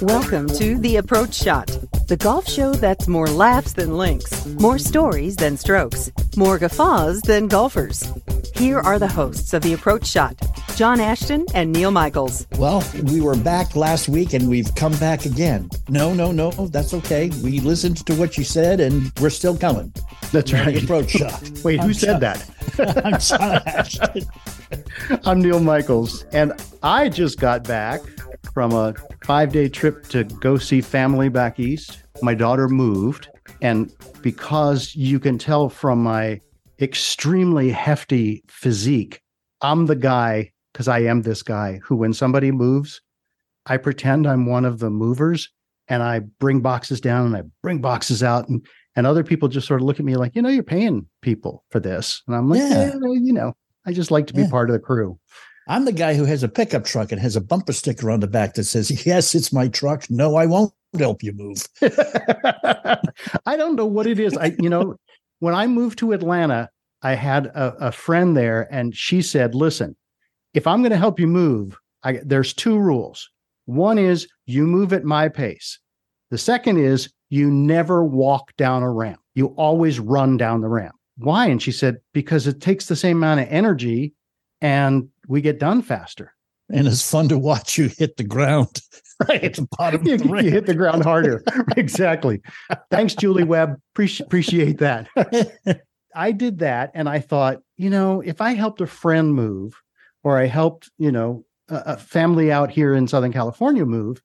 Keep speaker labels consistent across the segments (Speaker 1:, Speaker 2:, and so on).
Speaker 1: Welcome to The Approach Shot, the golf show that's more laughs than links, more stories than strokes, more guffaws than golfers. Here are the hosts of The Approach Shot, John Ashton and Neil Michaels.
Speaker 2: Well, we were back last week and we've come back again. No, no, no, that's okay. We listened to what you said and we're still coming.
Speaker 3: That's right.
Speaker 2: Approach shot.
Speaker 3: Wait, who
Speaker 2: I'm
Speaker 3: said
Speaker 2: John-
Speaker 3: that?
Speaker 2: I'm Ashton.
Speaker 3: I'm Neil Michaels, and I just got back from a five day trip to go see family back east. My daughter moved, and because you can tell from my extremely hefty physique, I'm the guy, because I am this guy, who when somebody moves, I pretend I'm one of the movers and I bring boxes down and I bring boxes out and and other people just sort of look at me like, you know, you're paying people for this. And I'm like,
Speaker 2: Yeah.
Speaker 3: you know, I just like to be
Speaker 2: Yeah.
Speaker 3: part of the crew.
Speaker 2: I'm the guy who has a pickup truck and has a bumper sticker on the back that says, Yes, it's my truck. No, I won't help you move.
Speaker 3: I don't know what it is. I, you know, when I moved to Atlanta, I had a, a friend there, and she said, "Listen, if I'm going to help you move, I, there's two rules. One is you move at my pace. The second is you never walk down a ramp. You always run down the ramp. Why?" And she said, "Because it takes the same amount of energy, and we get done faster."
Speaker 2: And it's fun to watch you hit the ground
Speaker 3: Right.
Speaker 2: at the bottom
Speaker 3: you,
Speaker 2: the
Speaker 3: you hit the ground harder. exactly. Thanks, Julie Webb. Appreci- appreciate that. I did that and I thought, you know, if I helped a friend move or I helped, you know, a, a family out here in Southern California move,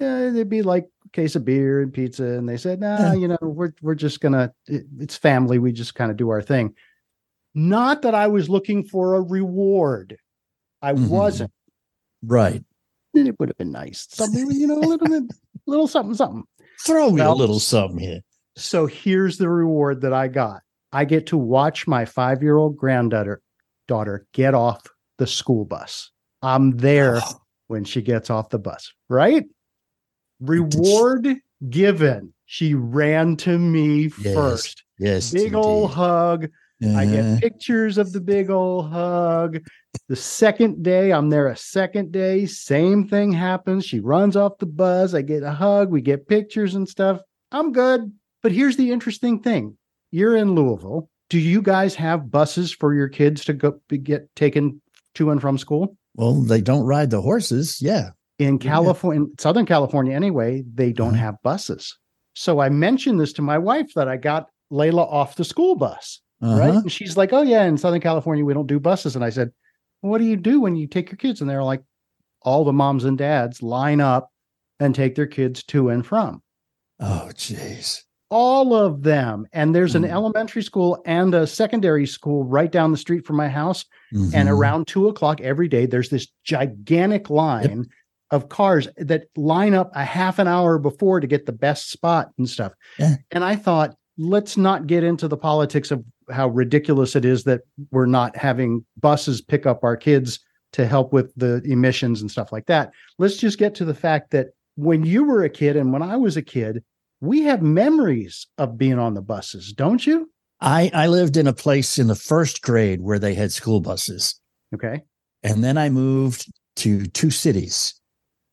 Speaker 3: uh, it'd be like a case of beer and pizza. And they said, nah,
Speaker 2: Yeah.
Speaker 3: you know, we're, we're just to, it, it's family. We just kind of do our thing. Not that I was looking for a reward. I
Speaker 2: Mhm.
Speaker 3: wasn't.
Speaker 2: right.
Speaker 3: It would have been nice. Something, you know, a little bit, little something, something.
Speaker 2: Throw me
Speaker 3: Well-
Speaker 2: a little something here.
Speaker 3: So here's the reward that I got. I get to watch my five year old granddaughter daughter get off the school bus. I'm there when she gets off the bus, right? Reward given. She ran to me
Speaker 2: Yes,
Speaker 3: first.
Speaker 2: yes.
Speaker 3: Big old
Speaker 2: indeed.
Speaker 3: hug. I
Speaker 2: Uh,
Speaker 3: get pictures of the big old hug. The second day, I'm there a second day, same thing happens. She runs off the bus. I get a hug. We get pictures and stuff. I'm good. But here's the interesting thing you're in Louisville. Do you guys have buses for your kids to go be- get taken to and from school?
Speaker 2: well, they don't ride the horses. Yeah.
Speaker 3: In
Speaker 2: Yeah.
Speaker 3: California, Southern California anyway, they don't
Speaker 2: Uh-huh.
Speaker 3: have buses. So I mentioned this to my wife that I got Layla off the school bus right?
Speaker 2: Uh-huh.
Speaker 3: And she's like, "Oh yeah, in Southern California we don't do buses." And I said, "What do you do when you take your kids?" And they're like, "All the moms and dads line up and take their kids to and from."
Speaker 2: Oh, jeez.
Speaker 3: All of them. And there's an
Speaker 2: Mm.
Speaker 3: elementary school and a secondary school right down the street from my house. And
Speaker 2: Mhm.
Speaker 3: around two o'clock every day, there's this gigantic line of cars that line up a half an hour before to get the best spot and stuff.
Speaker 2: Yeah.
Speaker 3: And I thought, let's not get into the politics of how ridiculous it is that we're not having buses pick up our kids to help with the emissions and stuff like that. Let's just get to the fact that when you were a kid and when I was a kid, we have memories of being on the buses, don't you?
Speaker 2: I, I lived in a place in the first grade where they had school buses.
Speaker 3: Okay.
Speaker 2: And then I moved to two cities.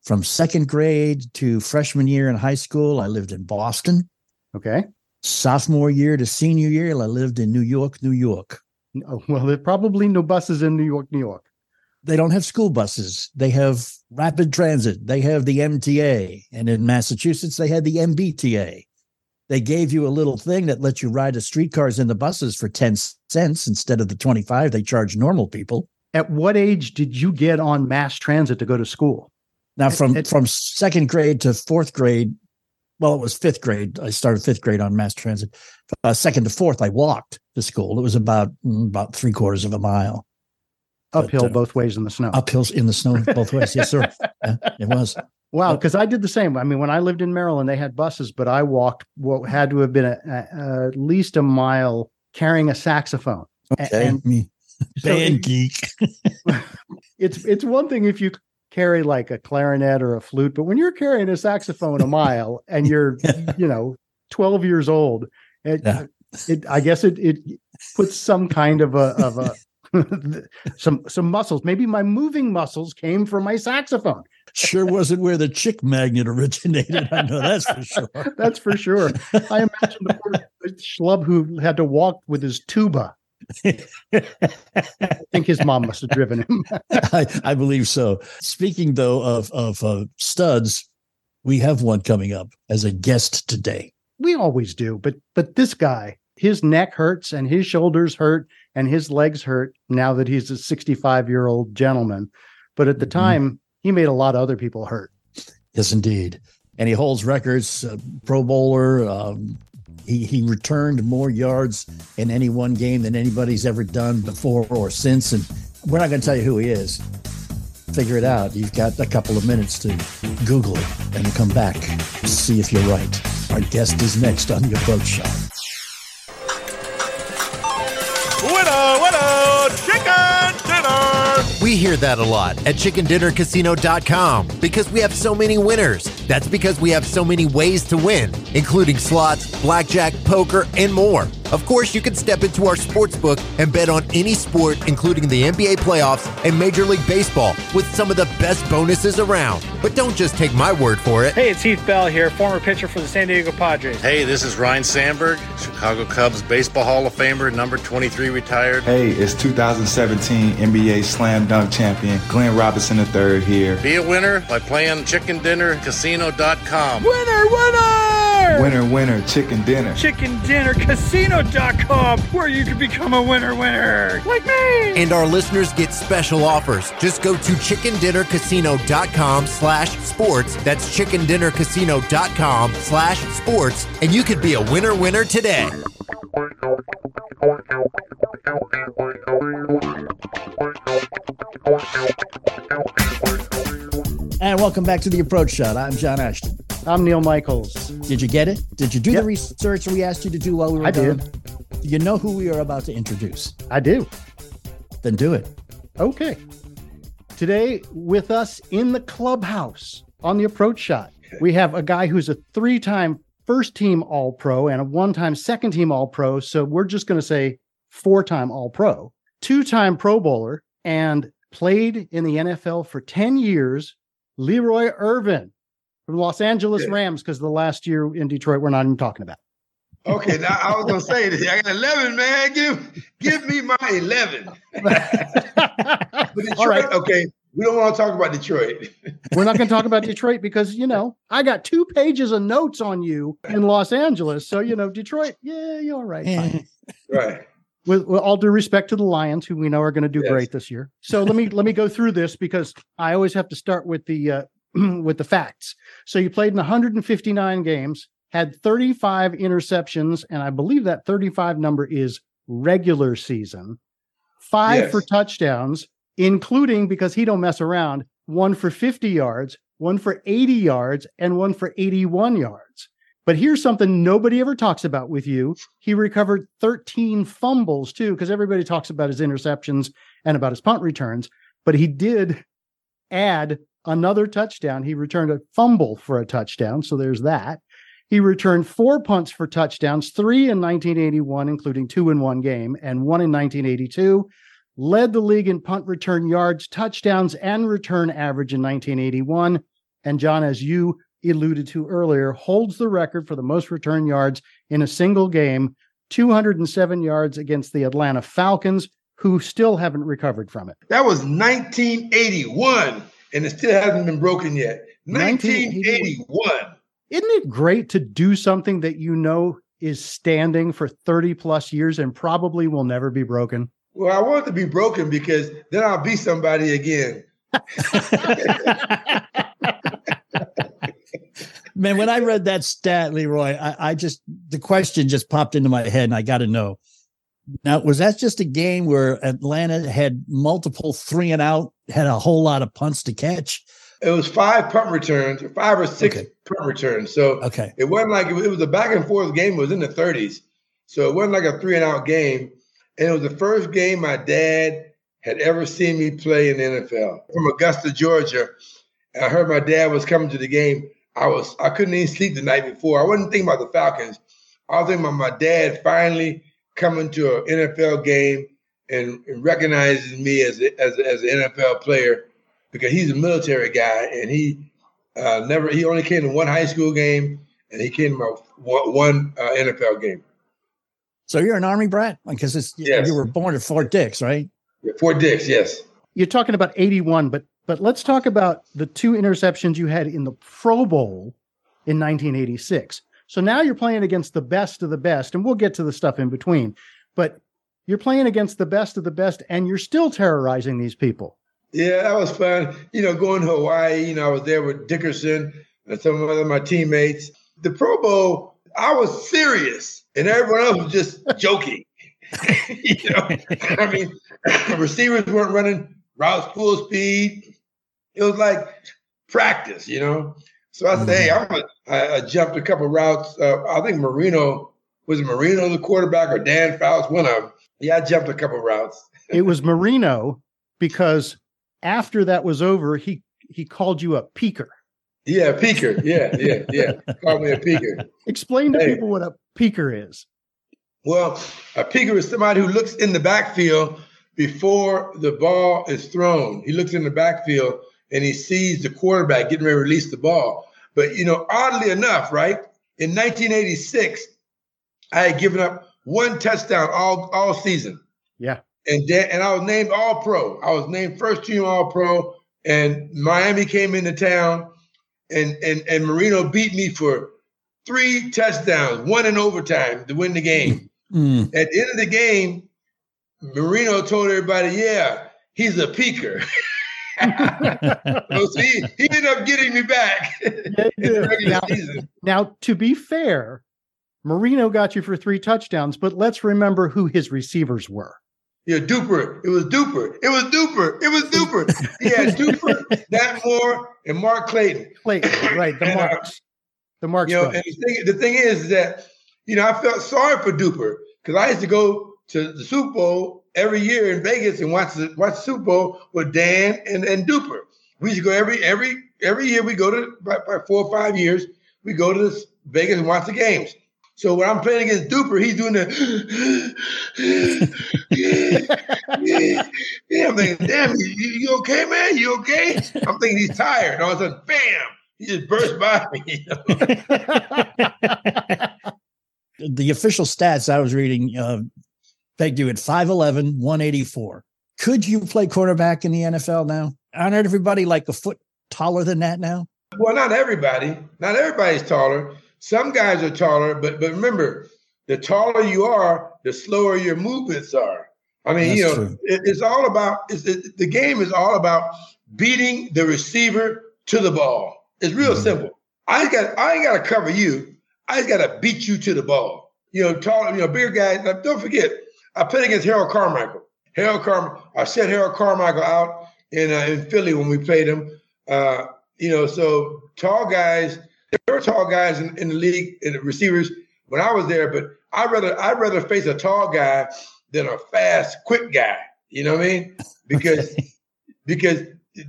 Speaker 2: From second grade to freshman year in high school, I lived in Boston.
Speaker 3: Okay.
Speaker 2: Sophomore year to senior year, I lived in New York, New York.
Speaker 3: Oh, well, there are probably no buses in New York, New York.
Speaker 2: They don't have school buses. They have rapid transit. They have the MTA. And in Massachusetts, they had the MBTA. They gave you a little thing that lets you ride the streetcars and the buses for 10 cents instead of the 25 they charge normal people.
Speaker 3: At what age did you get on mass transit to go to school?
Speaker 2: Now, from
Speaker 3: It-
Speaker 2: from second grade to fourth grade, well, it was fifth grade. I started fifth grade on mass transit. Uh, second to fourth, I walked to school. It was about mm, about three quarters of a mile But,
Speaker 3: Uphill
Speaker 2: uh,
Speaker 3: both ways in the snow.
Speaker 2: uphills in the snow both ways. Yes, sir. Yeah, it was.
Speaker 3: Wow, because I did the same. I mean, when I lived in Maryland, they had buses, but I walked what had to have been at least a mile carrying a saxophone.
Speaker 2: Okay,
Speaker 3: And
Speaker 2: me
Speaker 3: so
Speaker 2: band
Speaker 3: it-
Speaker 2: geek.
Speaker 3: it's it's one thing if you carry like a clarinet or a flute, but when you're carrying a saxophone a mile and you're you know 12 years old, it,
Speaker 2: Yeah.
Speaker 3: it I guess it it puts some kind of a of a some some muscles. Maybe my moving muscles came from my saxophone.
Speaker 2: Sure wasn't where the chick magnet originated. I know that's for sure.
Speaker 3: that's for sure. I imagine the poor schlub who had to walk with his tuba. I think his mom must have driven him.
Speaker 2: I, I, believe so. Speaking though of of uh, studs, we have one coming up as a guest today.
Speaker 3: We always do, but but this guy, his neck hurts and his shoulders hurt and his legs hurt now that he's a 65 year old gentleman. But at the mm-hmm. time, he made a lot of other people hurt.
Speaker 2: Yes, indeed. And he holds records, uh, Pro Bowler. Um, he, he returned more yards in any one game than anybody's ever done before or since. And we're not going to tell you who he is. Figure it out. You've got a couple of minutes to Google it and come back see if you're right. Our guest is next on the Approach Shot.
Speaker 4: We hear that a lot at chickendinnercasino.com because we have so many winners. That's because we have so many ways to win, including slots, blackjack, poker, and more. Of course, you can step into our sports book and bet on any sport, including the NBA playoffs and Major League Baseball, with some of the best bonuses around. But don't just take my word for it.
Speaker 5: Hey, it's Heath Bell here, former pitcher for the San Diego Padres.
Speaker 6: Hey, this is Ryne Sandberg, Chicago Cubs Baseball Hall of Famer, number 23 retired.
Speaker 7: Hey, it's 2017 NBA Slam Dunk champion Glenn Robinson III here.
Speaker 6: Be a winner by playing chickendinnercasino.com.
Speaker 5: Winner, winner!
Speaker 7: Winner, winner, chicken dinner.
Speaker 5: ChickenDinnerCasino.com, where you can become a winner, winner, like me.
Speaker 4: And our listeners get special offers. Just go to chickendinnercasino.com slash sports. That's chickendinnercasino.com slash sports. And you could be a winner, winner today.
Speaker 2: And welcome back to the Approach Shot. I'm John Ashton.
Speaker 3: I'm Neil Michaels.
Speaker 2: Did you get it? Did you do yep. the research we asked you to do while we were
Speaker 3: I
Speaker 2: gone?
Speaker 3: did.
Speaker 2: Do you know who we are about to introduce?
Speaker 3: I do.
Speaker 2: Then do it.
Speaker 3: Okay. Today with us in the clubhouse on the approach shot, we have a guy who's a three-time first team all pro and a one-time second team all pro. So we're just going to say four-time all pro, two-time pro bowler, and played in the NFL for 10 years. Leroy Irvin from Los Angeles yeah. Rams because the last year in Detroit we're not even talking about.
Speaker 8: Okay, now I was gonna say this. I got eleven, man. Give give me my eleven. Detroit, All right. Okay, we don't want to talk about Detroit.
Speaker 3: We're not going to talk about Detroit because you know I got two pages of notes on you in Los Angeles. So you know Detroit, yeah, you're all right.
Speaker 8: right.
Speaker 3: With, with, all due respect to the Lions, who we know are going to do yes. great this year. So let me let me go through this because I always have to start with the uh, with the facts. So you played in 159 games, had 35 interceptions, and I believe that 35 number is regular season. Five yes. for touchdowns, including because he don't mess around, one for 50 yards, one for 80 yards, and one for 81 yards. But here's something nobody ever talks about with you. He recovered 13 fumbles too, because everybody talks about his interceptions and about his punt returns. But he did add another touchdown. He returned a fumble for a touchdown. So there's that. He returned four punts for touchdowns, three in 1981, including two in one game, and one in 1982. Led the league in punt return yards, touchdowns, and return average in 1981. And John, as you alluded to earlier, holds the record for the most return yards in a single game 207 yards against the Atlanta Falcons, who still haven't recovered from it.
Speaker 8: That was 1981 and it still hasn't been broken yet. 1981.
Speaker 3: Isn't it great to do something that you know is standing for 30 plus years and probably will never be broken?
Speaker 8: Well, I want it to be broken because then I'll be somebody again.
Speaker 2: Man, when I read that stat, Leroy, I, I just the question just popped into my head and I got to know. Now, was that just a game where Atlanta had multiple three and out, had a whole lot of punts to catch?
Speaker 8: It was five punt returns, five or six okay. punt returns. So
Speaker 2: okay.
Speaker 8: it wasn't like it was a back and forth game. It was in the 30s. So it wasn't like a three and out game. And it was the first game my dad had ever seen me play in the NFL from Augusta, Georgia. I heard my dad was coming to the game. I was I couldn't even sleep the night before. I wasn't thinking about the Falcons. I was thinking about my dad finally coming to an NFL game and, and recognizing me as a, as a, as an NFL player because he's a military guy and he uh, never he only came to one high school game and he came to one, one uh, NFL game.
Speaker 2: So you're an army brat because it's
Speaker 8: Yes.
Speaker 2: you were born at Fort Dix, right?
Speaker 8: Fort Dix, yes.
Speaker 9: You're talking about 81, but but let's talk about the two interceptions you had in the Pro Bowl in 1986. So now you're playing against the best of the best, and we'll get to the stuff in between. But you're playing against the best of the best, and you're still terrorizing these people.
Speaker 8: Yeah, that was fun. You know, going to Hawaii, you know, I was there with Dickerson and some of my teammates. The Pro Bowl, I was serious and everyone else was just joking. you know, I mean, receivers weren't running routes full speed. It was like practice, you know. So I said, hey, mm-hmm. I'm a, I, I jumped a couple routes. Uh, I think Marino was Marino the quarterback or Dan Fouts, one of them. Yeah, I jumped a couple routes.
Speaker 9: It was Marino because after that was over, he he called you a peeker.
Speaker 8: Yeah, peeker. Yeah, yeah, yeah. Call me a peeker.
Speaker 9: Explain to
Speaker 8: Hey.
Speaker 9: people what a peeker is.
Speaker 8: Well, a peeker is somebody who looks in the backfield before the ball is thrown. He looks in the backfield and he sees the quarterback getting ready to release the ball. But you know, oddly enough, right? In 1986, I had given up one touchdown all all season.
Speaker 9: Yeah.
Speaker 8: And then, and I was named All Pro. I was named first team All Pro, and Miami came into town, and and and Marino beat me for three touchdowns, one in overtime to win the game.
Speaker 2: Mm.
Speaker 8: At the end of the game, Marino told everybody, "Yeah, he's a peeker." so he, he ended up getting me back
Speaker 9: Now, now, to be fair, Marino got you for three touchdowns, but let's remember who his receivers were.
Speaker 8: Yeah, Duper. It was Duper. It was Duper. It was Duper. He had Duper, Nat Moore, and Mark Clayton.
Speaker 9: Clayton, right? The
Speaker 8: And, uh,
Speaker 9: marks, the marks.
Speaker 8: You know, and the thing, the thing is that you know I felt sorry for Duper because I used to go to the Super Bowl every year in Vegas and watch the watch Super Bowl with Dan and, and Duper. We used to go every every every year. We go to by, by four or five years. We go to this Vegas and watch the games. So when I'm playing against Duper, he's doing the. yeah, I'm thinking, damn, you, you okay, man? You okay? I'm thinking he's tired. All of a sudden, bam, he just burst by me.
Speaker 2: The official stats I was reading uh, pegged you at 5'11, 184. Could you play quarterback in the NFL now? Aren't everybody like a foot taller than that now?
Speaker 8: Well, not everybody. Not everybody's taller. Some guys are taller, but but remember, the taller you are, the slower your movements are. I mean, you know, it, it's all about. It's, it, the game is all about beating the receiver to the ball. It's real
Speaker 2: Mhm.
Speaker 8: simple. I ain't got. I ain't got to cover you. I just got to beat you to the ball. You know, taller. You know, bigger guys. Don't forget, I played against Harold Carmichael. Harold Carmichael. I set Harold Carmichael out in uh, in Philly when we played him. Uh, you know, so tall guys. There were tall guys in, in the league and the receivers when I was there, but I'd rather I'd rather face a tall guy than a fast, quick guy. You know what I mean? Because because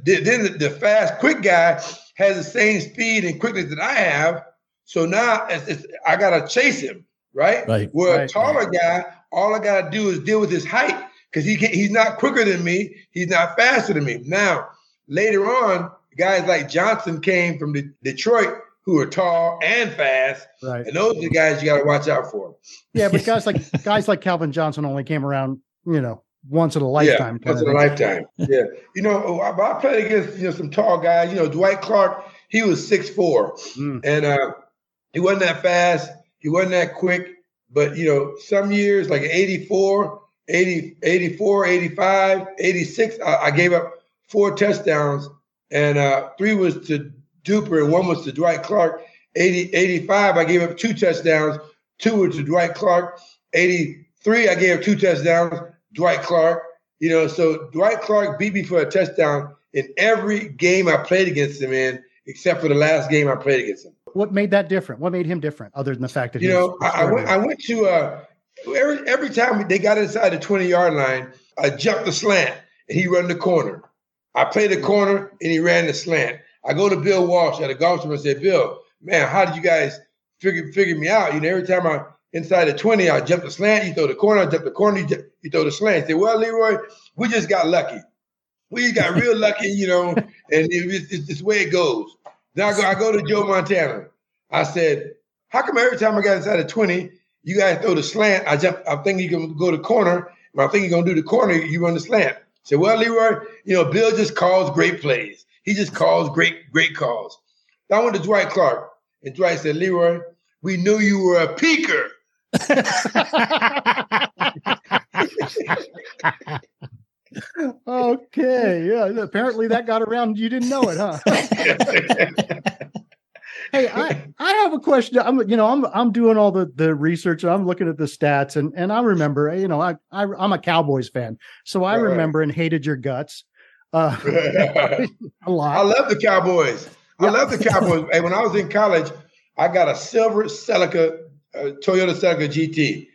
Speaker 8: th- then the, the fast, quick guy has the same speed and quickness that I have. So now it's, it's, I gotta chase him, right?
Speaker 2: Right.
Speaker 8: Where a
Speaker 9: Right.
Speaker 8: taller guy, all I gotta do is deal with his height because he can, he's not quicker than me. He's not faster than me. Now later on, guys like Johnson came from De- Detroit who are tall and fast,
Speaker 9: right.
Speaker 8: and those are the guys you got to watch out for.
Speaker 9: Yeah, but guys like guys like Calvin Johnson only came around, you know, once in a lifetime.
Speaker 8: Yeah, once in a lifetime. yeah, you know, I, I played against you know some tall guys. You know, Dwight Clark. He was six four,
Speaker 9: Mm.
Speaker 8: and uh, he wasn't that fast. He wasn't that quick. But you know, some years like 84, 80, 84, 85, 86, I, I gave up four touchdowns, and uh, three was to Duper, and one was to Dwight Clark. 80, 85, I gave up two touchdowns. Two were to Dwight Clark. 83, I gave up two touchdowns. Dwight Clark. You know, so Dwight Clark beat me for a touchdown in every game I played against him in, except for the last game I played against him.
Speaker 9: What made that different? What made him different, other than the fact that
Speaker 8: You
Speaker 9: he
Speaker 8: know,
Speaker 9: was
Speaker 8: I, I went. I went to uh, every every time they got inside the twenty yard line, I jumped the slant and he run the corner. I played the corner and he ran the slant. I go to Bill Walsh at a golf tournament and say, Bill, man, how did you guys figure figure me out? You know, every time I inside the 20, I jump the slant, you throw the corner, I jump the corner, you, jump, you throw the slant. I say, well, Leroy, we just got lucky. We just got real lucky, you know, and it's, it's, it's the way it goes. Then I go, I go to Joe Montana. I said, how come every time I got inside of 20, you guys throw the slant, I jump, I think you can go to corner. I think you're gonna do the corner, you run the slant. I said, well, Leroy, you know, Bill just calls great plays. He just calls great, great calls. I went to Dwight Clark, and Dwight said, Leroy, we knew you were a peeker.
Speaker 3: okay, yeah. Apparently that got around. You didn't know it, huh? hey, I, I have a question. I'm you know I'm I'm doing all the the research. I'm looking at the stats, and and I remember you know I, I am a Cowboys fan, so I remember and hated your guts uh,
Speaker 8: a lot. I love the Cowboys. I love the Cowboys. and when I was in college, I got a silver Celica, uh, Toyota Celica GT,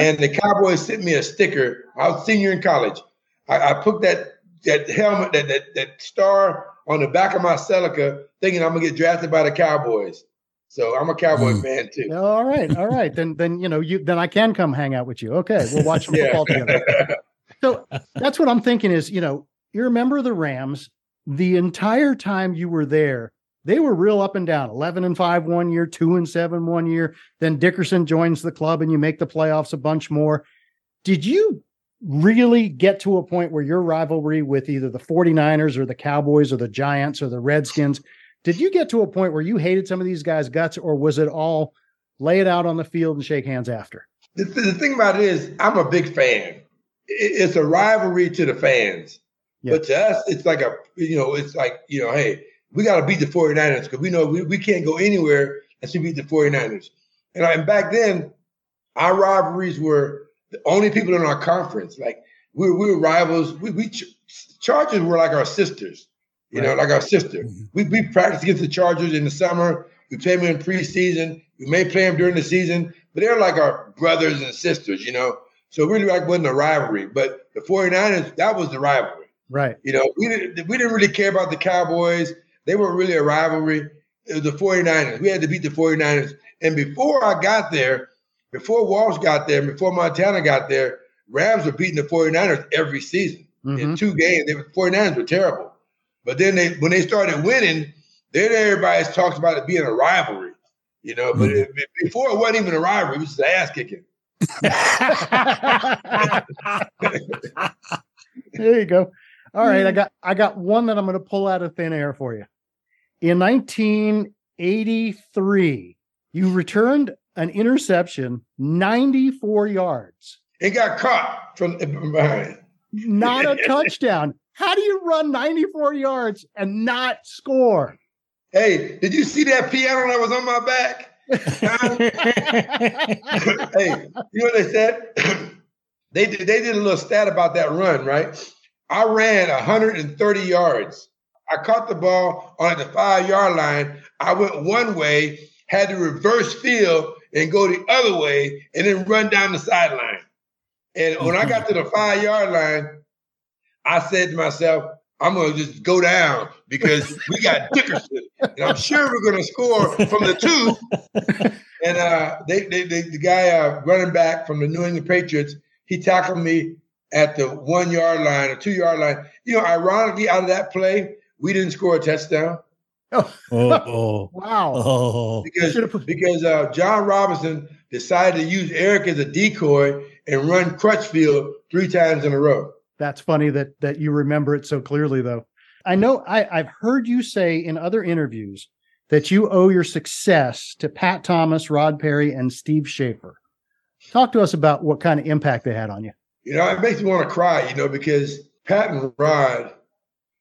Speaker 8: and the Cowboys sent me a sticker. I was senior in college. I, I put that that helmet, that, that that star on the back of my Celica, thinking I'm gonna get drafted by the Cowboys. So I'm a Cowboy mm. fan too.
Speaker 3: All right, all right. then then you know you then I can come hang out with you. Okay, we'll watch some football together. So that's what I'm thinking is you know you remember the Rams the entire time you were there. They were real up and down 11 and 5 one year, 2 and 7 one year. Then Dickerson joins the club and you make the playoffs a bunch more. Did you really get to a point where your rivalry with either the 49ers or the Cowboys or the Giants or the Redskins, did you get to a point where you hated some of these guys' guts or was it all lay it out on the field and shake hands after?
Speaker 8: The, the thing about it is, I'm a big fan. It's a rivalry to the fans. Yeah. But to us, it's like a, you know, it's like, you know, hey, we got to beat the 49ers because we know we, we can't go anywhere unless we beat the 49ers. And, I, and back then, our rivalries were the only people in our conference. Like we, we were rivals. We, we Chargers were like our sisters, you right. know, like our sister. Mm-hmm. We, we practiced against the Chargers in the summer. We played them in preseason. We may play them during the season, but they're like our brothers and sisters, you know. So really like wasn't a rivalry. But the 49ers, that was the rivalry.
Speaker 3: Right.
Speaker 8: You know, we didn't we didn't really care about the Cowboys. They weren't really a rivalry. It was the 49ers. We had to beat the 49ers. And before I got there, before Walsh got there, before Montana got there, Rams were beating the 49ers every season mm-hmm. in two games. The 49ers were terrible. But then they when they started winning, then everybody talks about it being a rivalry, you know. Mm-hmm. But it, before it wasn't even a rivalry, it was just ass kicking.
Speaker 3: there you go. All right, I got I got one that I'm going to pull out of thin air for you. In 1983, you returned an interception 94 yards.
Speaker 8: It got caught from, behind.
Speaker 3: Not a touchdown. How do you run 94 yards and not score?
Speaker 8: Hey, did you see that piano that was on my back? hey, you know what they said? they did, they did a little stat about that run, right? I ran 130 yards. I caught the ball on the five yard line. I went one way, had to reverse field and go the other way and then run down the sideline. And when I got to the five yard line, I said to myself, I'm going to just go down because we got Dickerson. And I'm sure we're going to score from the two. And uh, they, they, they, the guy uh, running back from the New England Patriots, he tackled me at the one yard line or two yard line. You know, ironically, out of that play, we didn't score a touchdown.
Speaker 3: Oh, oh, wow!
Speaker 8: Oh. Because because uh, John Robinson decided to use Eric as a decoy and run Crutchfield three times in a row.
Speaker 3: That's funny that that you remember it so clearly, though. I know I, I've heard you say in other interviews that you owe your success to Pat Thomas, Rod Perry, and Steve Shafer. Talk to us about what kind of impact they had on you.
Speaker 8: You know, it makes me want to cry, you know, because Pat and Rod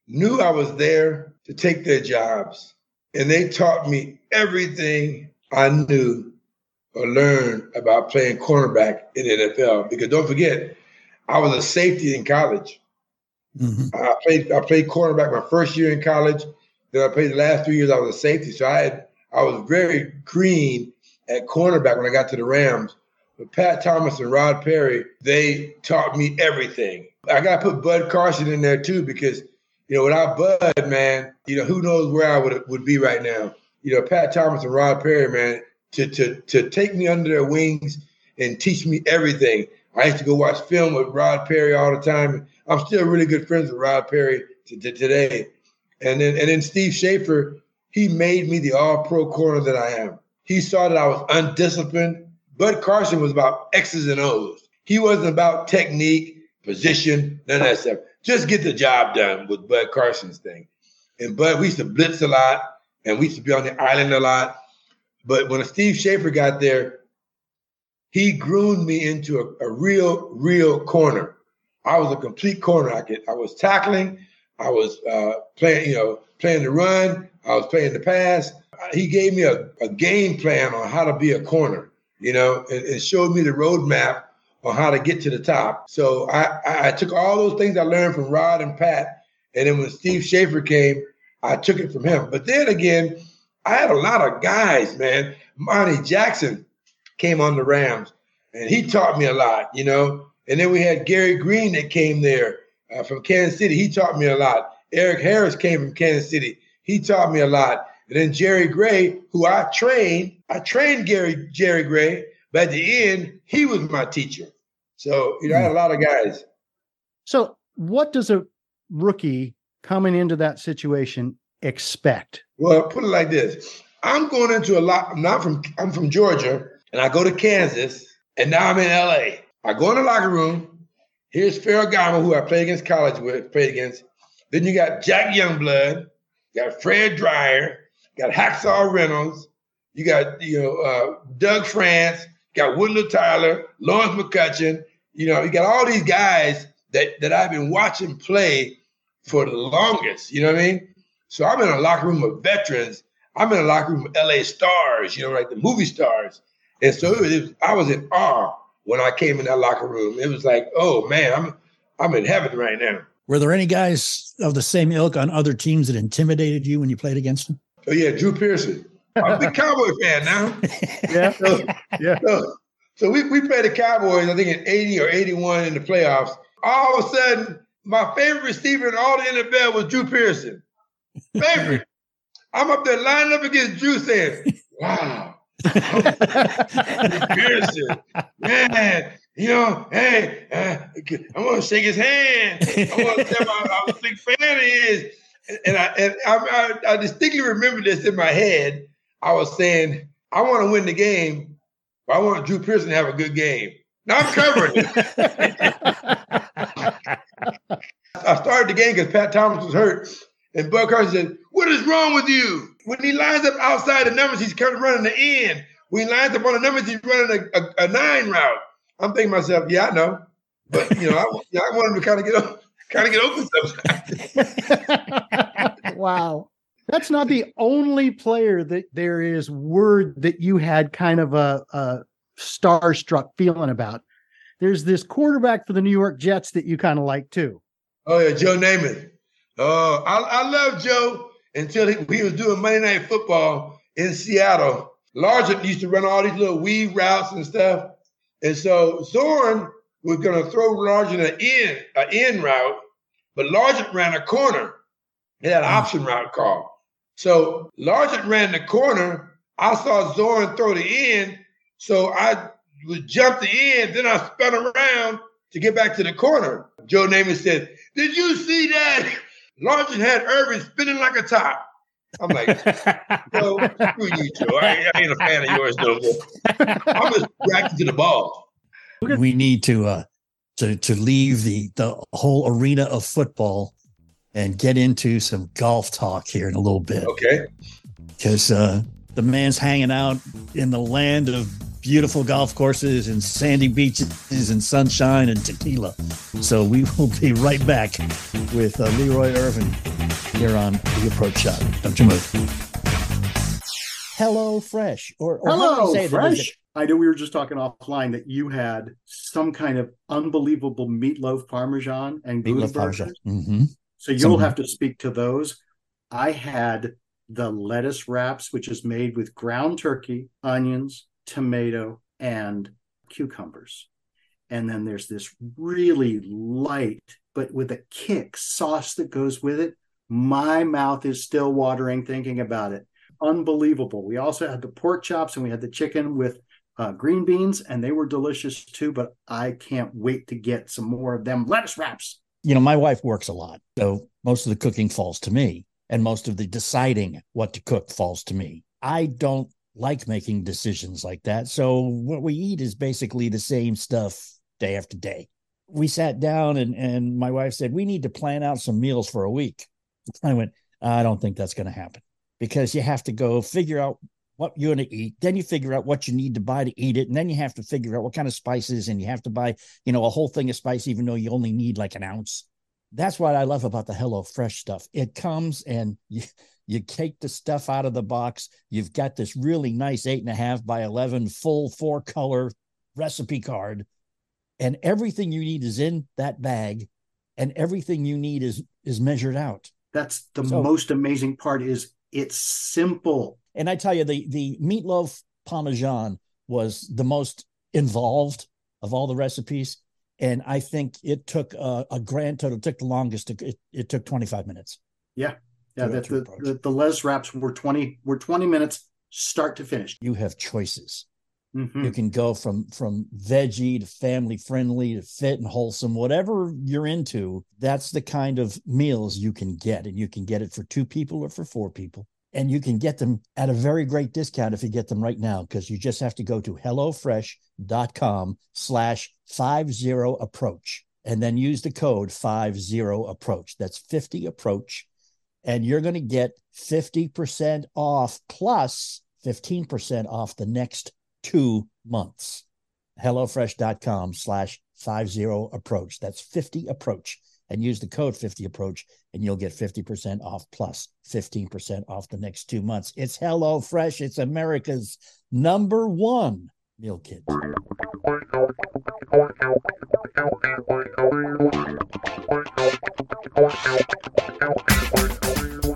Speaker 8: knew I was there to take their jobs. And they taught me everything I knew or learned about playing cornerback in the NFL. Because don't forget, I was a safety in college. Mm-hmm. I played I played cornerback my first year in college. Then I played the last three years I was a safety. So I had I was very green at cornerback when I got to the Rams. But Pat Thomas and Rod Perry, they taught me everything. I got to put Bud Carson in there too because you know, without Bud, man, you know, who knows where I would would be right now. You know, Pat Thomas and Rod Perry, man, to to to take me under their wings and teach me everything. I used to go watch film with Rod Perry all the time. I'm still really good friends with Rod Perry to, to today. And then and then Steve Shafer, he made me the all-pro corner that I am. He saw that I was undisciplined. Bud Carson was about X's and O's. He wasn't about technique, position, none of that stuff. Just get the job done with Bud Carson's thing. And Bud, we used to blitz a lot and we used to be on the island a lot. But when Steve Shafer got there, he groomed me into a, a real, real corner. I was a complete corner. I could, I was tackling, I was uh, playing, you know, playing the run, I was playing the pass. He gave me a, a game plan on how to be a corner, you know, and, and showed me the roadmap on how to get to the top. So I, I took all those things I learned from Rod and Pat, and then when Steve Shafer came, I took it from him. But then again, I had a lot of guys, man. Monty Jackson came on the Rams, and he taught me a lot, you know. And then we had Gary Green that came there uh, from Kansas City. He taught me a lot. Eric Harris came from Kansas City. He taught me a lot. And then Jerry Gray, who I trained, I trained Gary Jerry Gray, but at the end, he was my teacher. So, you know, I had a lot of guys.
Speaker 3: So, what does a rookie coming into that situation expect?
Speaker 8: Well, put it like this. I'm going into a lot, I'm not from I'm from Georgia, and I go to Kansas, and now I'm in LA. I go in the locker room. Here's Ferragamo, who I played against college with, played against. Then you got Jack Youngblood, got Fred Dryer, got Hacksaw Reynolds, you got you know uh, Doug France, got Woodley Tyler, Lawrence McCutcheon. You know, you got all these guys that that I've been watching play for the longest. You know what I mean? So I'm in a locker room of veterans. I'm in a locker room of LA stars. You know, like the movie stars. And so it was, it was, I was in awe when I came in that locker room. It was like, oh man, I'm I'm in heaven right now.
Speaker 2: Were there any guys of the same ilk on other teams that intimidated you when you played against them?
Speaker 8: Oh yeah, Drew Pearson. I'm a big Cowboy fan now.
Speaker 3: Yeah,
Speaker 8: so,
Speaker 3: yeah.
Speaker 8: So, so we, we played the Cowboys, I think in 80 or 81 in the playoffs. All of a sudden, my favorite receiver in all the NFL was Drew Pearson. Favorite. I'm up there lining up against Drew saying, wow, Pearson, man, you know, hey, uh, I want to shake his hand. I want to tell him how, how big fan he is. And I and I, I, I distinctly remember this in my head. I was saying, I want to win the game, but I want Drew Pearson to have a good game. Now I'm covering it. I started the game because Pat Thomas was hurt, and Bud Carson said, "What is wrong with you?" When he lines up outside the numbers, he's kind of running the end. When he lines up on the numbers, he's running a, a, a nine route. I'm thinking to myself, yeah, I know, but you know, I, I want him to kind of get up, kind of get open
Speaker 3: sometimes. wow. That's not the only player that there is word that you had kind of a, a starstruck feeling about. There's this quarterback for the New York Jets that you kind of like too.
Speaker 8: Oh yeah, Joe Namath. Oh, I, I love Joe until he, he, was doing Monday Night Football in Seattle. Largent used to run all these little weave routes and stuff, and so Zorn was going to throw Largent an in an in route, but Largent ran a corner. He had an mm. option route call. So Largent ran the corner. I saw Zorn throw the end. so I would jump the end. Then I spun around to get back to the corner. Joe Namath said, "Did you see that?" Largent had Irvin spinning like a top. I'm like, no, screw you, Joe. I, I, ain't a fan of yours no more. I'm just reacting to the ball.
Speaker 2: We need to uh to to leave the the whole arena of football and get into some golf talk here in a little bit.
Speaker 8: Okay.
Speaker 2: Because uh the man's hanging out in the land of beautiful golf courses and sandy beaches and sunshine and tequila. So we will be right back with uh, Leroy Irvin here on the Approach Shot. Don't you move. Hello Fresh or, or
Speaker 3: Hello Fresh. I know we were just talking offline that you had some kind of unbelievable meatloaf parmesan and meatloaf parmesan.
Speaker 2: Mm-hmm.
Speaker 3: So you'll have to speak to those. I had the lettuce wraps, which is made with ground turkey, onions, tomato, and cucumbers. And then there's this really light, but with a kick sauce that goes with it. My mouth is still watering thinking about it. Unbelievable. We also had the pork chops and we had the chicken with uh, green beans, and they were delicious too. But I can't wait to get some more of them lettuce wraps.
Speaker 2: You know, my wife works a lot, so most of the cooking falls to me, and most of the deciding what to cook falls to me. I don't like making decisions like that. So what we eat is basically the same stuff day after day. We sat down and and my wife said we need to plan out some meals for a week. I went, I don't think that's going to happen because you have to go figure out what you're going to eat. Then you figure out what you need to buy to eat it. And then you have to figure out what kind of spices and you have to buy, you know, a whole thing of spice, even though you only need like an ounce. That's what I love about the Hello Fresh stuff. It comes and you, you take the stuff out of the box. You've got this really nice eight and a half by 11 full four color recipe card. And everything you need is in that bag and everything you need is is measured out.
Speaker 3: That's the so, most amazing part is it's simple.
Speaker 2: And I tell you, the the meatloaf parmesan was the most involved of all the recipes. And I think it took a, a grand total, it took the longest. To, it, it took 25 minutes.
Speaker 3: Yeah. Yeah. The, the, the, the Les wraps were 20, were 20 minutes start to finish.
Speaker 2: You have choices. Mm-hmm. You can go from from veggie to family friendly to fit and wholesome, whatever you're into. That's the kind of meals you can get, and you can get it for two people or for four people, and you can get them at a very great discount if you get them right now because you just have to go to hellofresh.com/slash five zero approach and then use the code five zero approach. That's fifty approach, and you're going to get fifty percent off plus plus fifteen percent off the next two months. HelloFresh.com slash 50 approach. That's 50 approach. And use the code 50 approach and you'll get 50% off plus 15% off the next two months. It's hello fresh It's America's number one meal kit.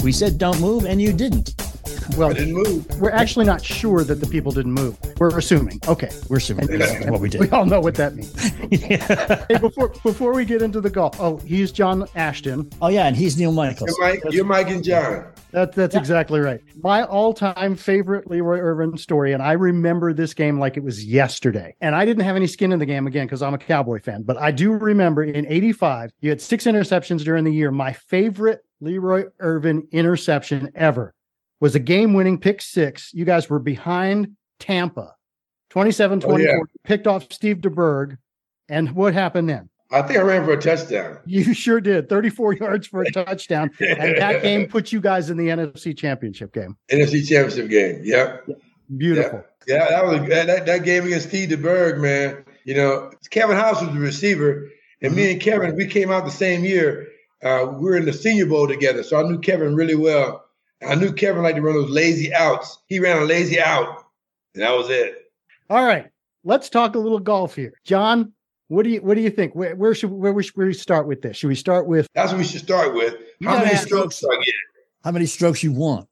Speaker 2: We said don't move, and you didn't.
Speaker 3: Well, didn't move. We're actually not sure that the people didn't move. We're assuming. Okay,
Speaker 2: we're assuming
Speaker 3: and,
Speaker 2: what we did.
Speaker 3: We all know what that means. yeah. Hey, before before we get into the golf, oh, he's John Ashton.
Speaker 2: Oh yeah, and he's Neil Michaels.
Speaker 8: You're Mike, you're Mike and John.
Speaker 3: That, that's yeah. exactly right. My all-time favorite Leroy Irvin story, and I remember this game like it was yesterday. And I didn't have any skin in the game again because I'm a Cowboy fan, but I do remember in '85 you had six interceptions during the year. My favorite Leroy Irvin interception ever was a game winning pick six. You guys were behind Tampa 27 24, oh, yeah. picked off Steve DeBerg. And what happened then?
Speaker 8: I think I ran for a touchdown.
Speaker 3: You sure did. 34 yards for a touchdown. And that game put you guys in the NFC championship game.
Speaker 8: NFC championship game. Yep.
Speaker 3: Beautiful.
Speaker 8: Yeah, yeah that was that, that game against Steve DeBerg, man. You know, Kevin House was the receiver. And mm-hmm. me and Kevin, we came out the same year. Uh, we were in the Senior Bowl together. So I knew Kevin really well. I knew Kevin liked to run those lazy outs. He ran a lazy out, and that was it.
Speaker 3: All right, let's talk a little golf here, John. What do you What do you think? Where, where should where should we start with this? Should we start with?
Speaker 8: That's what we should start with. How many strokes do I get?
Speaker 2: How many strokes you want?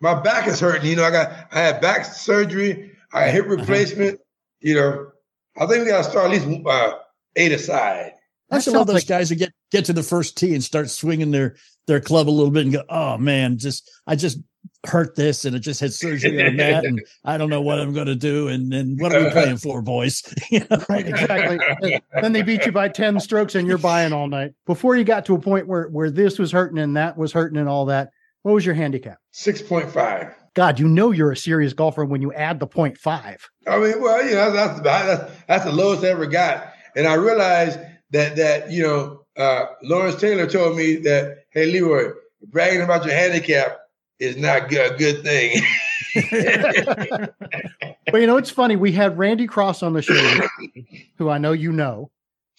Speaker 8: My back is hurting. You know, I got I had back surgery. I had hip uh-huh. replacement. Uh-huh. You know, I think we got to start at least uh, eight aside.
Speaker 2: I just love those like, guys who get get to the first tee and start swinging their their club a little bit and go, oh man, just I just hurt this and it just had surgery on that and I don't know what I'm going to do and then what are we playing for, boys?
Speaker 3: you know? Right, exactly. then they beat you by ten strokes and you're buying all night. Before you got to a point where where this was hurting and that was hurting and all that, what was your handicap?
Speaker 8: Six point five.
Speaker 3: God, you know you're a serious golfer when you add the point five.
Speaker 8: I mean, well, you know that's that's that's the lowest I ever got, and I realized that that you know uh, Lawrence Taylor told me that hey Leroy, bragging about your handicap is not a good thing.
Speaker 3: but you know it's funny. We had Randy Cross on the show, who I know you know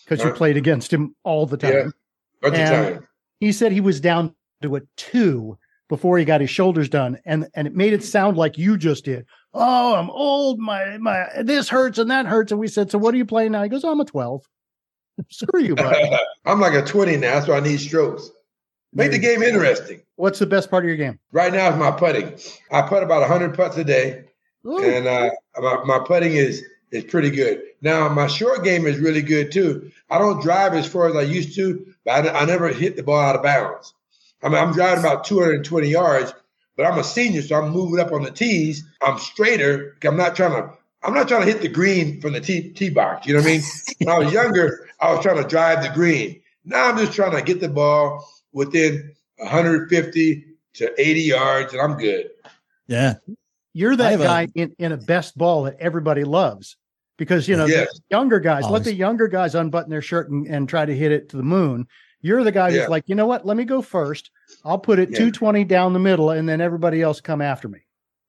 Speaker 3: because you played against him all the time.
Speaker 8: Yeah, the time.
Speaker 3: He said he was down to a two before he got his shoulders done, and and it made it sound like you just did. Oh, I'm old. My my this hurts and that hurts. And we said, so what are you playing now? He goes, oh, I'm a twelve. Screw you, bud.
Speaker 8: I'm like a 20 now, That's why I need strokes. Make the game interesting.
Speaker 3: What's the best part of your game?
Speaker 8: Right now is my putting. I putt about 100 putts a day, Ooh. and uh, my, my putting is is pretty good. Now my short game is really good too. I don't drive as far as I used to, but I, I never hit the ball out of bounds. I mean, I'm driving about 220 yards, but I'm a senior, so I'm moving up on the tees. I'm straighter. I'm not trying to I'm not trying to hit the green from the tee, tee box. You know what I mean? when I was younger, I was trying to drive the green. Now I'm just trying to get the ball within 150 to 80 yards, and I'm good.
Speaker 2: Yeah.
Speaker 3: You're that guy a, in, in a best ball that everybody loves because, you know, yes. the younger guys, Always. let the younger guys unbutton their shirt and, and try to hit it to the moon. You're the guy who's yeah. like, you know what? Let me go first. I'll put it yeah. 220 down the middle, and then everybody else come after me.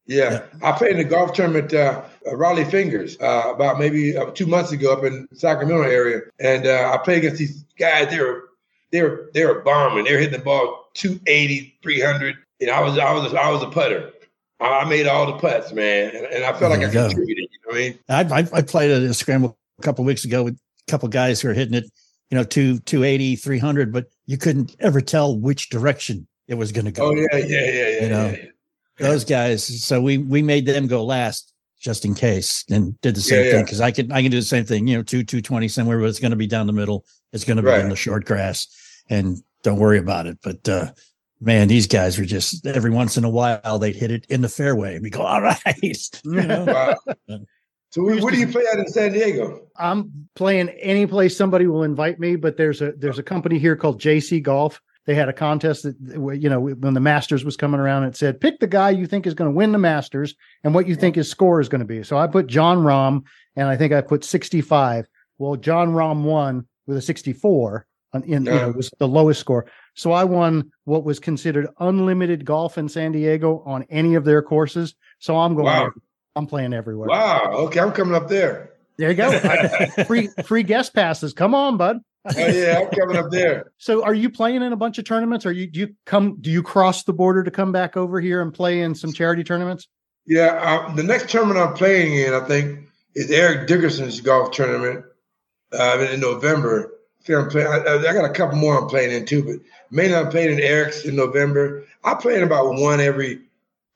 Speaker 8: Yeah, yeah. I played in a golf tournament, uh, Rollie Fingers, uh, about maybe uh, two months ago up in Sacramento area, and uh, I played against these guys. They were they were they were bombing. They're hitting the ball 280, 300, and I was I was I was a putter. I made all the putts, man, and, and I felt like I go. contributed. You know what I mean? I,
Speaker 2: I, I played at a scramble a couple weeks ago with a couple guys who are hitting it, you know, two 280, 300, but you couldn't ever tell which direction it was going to go.
Speaker 8: Oh yeah, yeah, yeah, yeah.
Speaker 2: You know,
Speaker 8: yeah, yeah.
Speaker 2: those guys. So we we made them go last just in case, and did the same yeah, thing because I can I can do the same thing. You know, two two twenty somewhere, but it's going to be down the middle. It's going to be right. in the short grass, and don't worry about it. But uh, man, these guys were just every once in a while they'd hit it in the fairway. And we go, all right. You know?
Speaker 8: wow. So where, where do you play out in San Diego?
Speaker 3: I'm playing any place somebody will invite me, but there's a there's a company here called JC Golf. They had a contest that you know when the Masters was coming around, it said pick the guy you think is going to win the Masters and what you think his score is going to be. So I put Jon Rahm, and I think I put 65. Well, Jon Rahm won with a 64 in, you know, was the lowest score. So I won what was considered unlimited golf in San Diego on any of their courses. So I'm going. Wow. I'm playing everywhere.
Speaker 8: Wow. Okay, I'm coming up there.
Speaker 3: There you go. free free guest passes. Come on, bud.
Speaker 8: oh yeah, I'm coming up there.
Speaker 3: So, are you playing in a bunch of tournaments? Or you do you come? Do you cross the border to come back over here and play in some charity tournaments?
Speaker 8: Yeah, uh, the next tournament I'm playing in, I think, is Eric Dickerson's golf tournament uh, in November. I, I'm playing, I, I, got a couple more I'm playing in too, but mainly I'm playing in Eric's in November. I play in about one every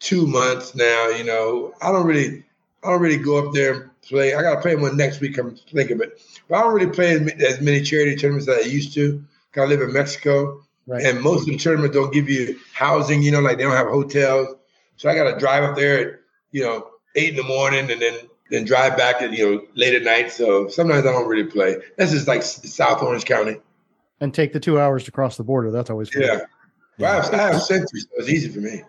Speaker 8: two months now. You know, I don't really, I don't really go up there and play. I got to play one next week. I'm thinking, but but I don't really play as many charity tournaments as I used to. Cause I live in Mexico, right. and most of the tournaments don't give you housing. You know, like they don't have hotels. So I got to drive up there at you know eight in the morning, and then then drive back at you know late at night. So sometimes I don't really play. That's just like South Orange County.
Speaker 3: And take the two hours to cross the border. That's always
Speaker 8: fun. yeah. Well, I have, I have SENTRI, so it's easy for me.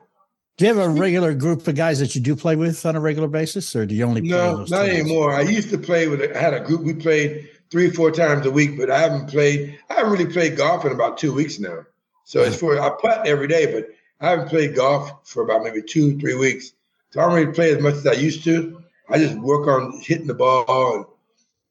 Speaker 2: Do you have a regular group of guys that you do play with on a regular basis, or do you only play
Speaker 8: no, not times? anymore? I used to play with. I had a group. We played three, four times a week, but I haven't played. I haven't really played golf in about two weeks now. So it's for I putt every day, but I haven't played golf for about maybe two, three weeks. So I don't really play as much as I used to. I just work on hitting the ball and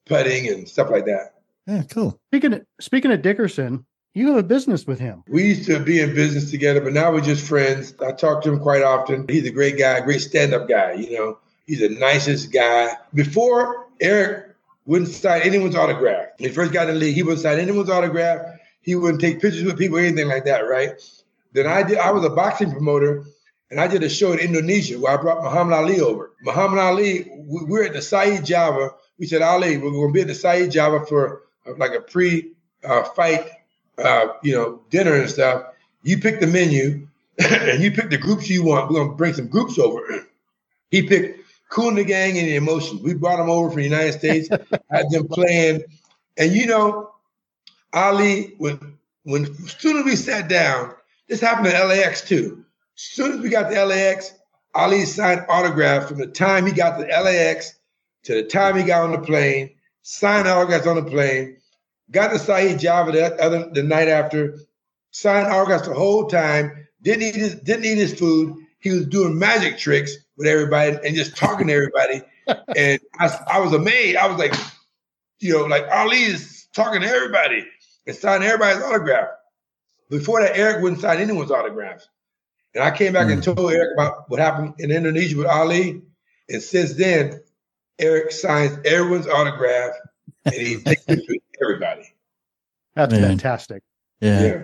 Speaker 8: putting and stuff like that.
Speaker 2: Yeah, cool.
Speaker 3: Speaking of, speaking of Dickerson, you have a business with him.
Speaker 8: We used to be in business together, but now we're just friends. I talk to him quite often. He's a great guy, great stand-up guy. You know, he's the nicest guy. Before Eric wouldn't sign anyone's autograph. When he first got in the league, he wouldn't sign anyone's autograph. He wouldn't take pictures with people, anything like that, right? Then I did. I was a boxing promoter, and I did a show in Indonesia where I brought Muhammad Ali over. Muhammad Ali, we were at the Said Java. We said, Ali, we're going to be at the Said Java for uh, like a pre-fight, uh, uh, you know, dinner and stuff. You pick the menu, and you pick the groups you want. We're going to bring some groups over. He picked Kool and the Gang and the Emotions. We brought them over from the United States, had them playing, and you know, Ali when when as soon as we sat down, this happened at LAX too. As soon as we got to LAX, Ali signed autographs from the time he got to LAX to the time he got on the plane, signed autographs on the plane, got to Said Java the other the night after, signed autographs the whole time, didn't eat his didn't eat his food. He was doing magic tricks with everybody and just talking to everybody. and I, I was amazed. I was like, you know, like Ali is talking to everybody and signing everybody's autograph. Before that, Eric wouldn't sign anyone's autographs. And I came back mm. and told Eric about what happened in Indonesia with Ali. And since then, Eric signs everyone's autograph and he takes pictures with everybody.
Speaker 3: That's Man. fantastic.
Speaker 2: Yeah. yeah.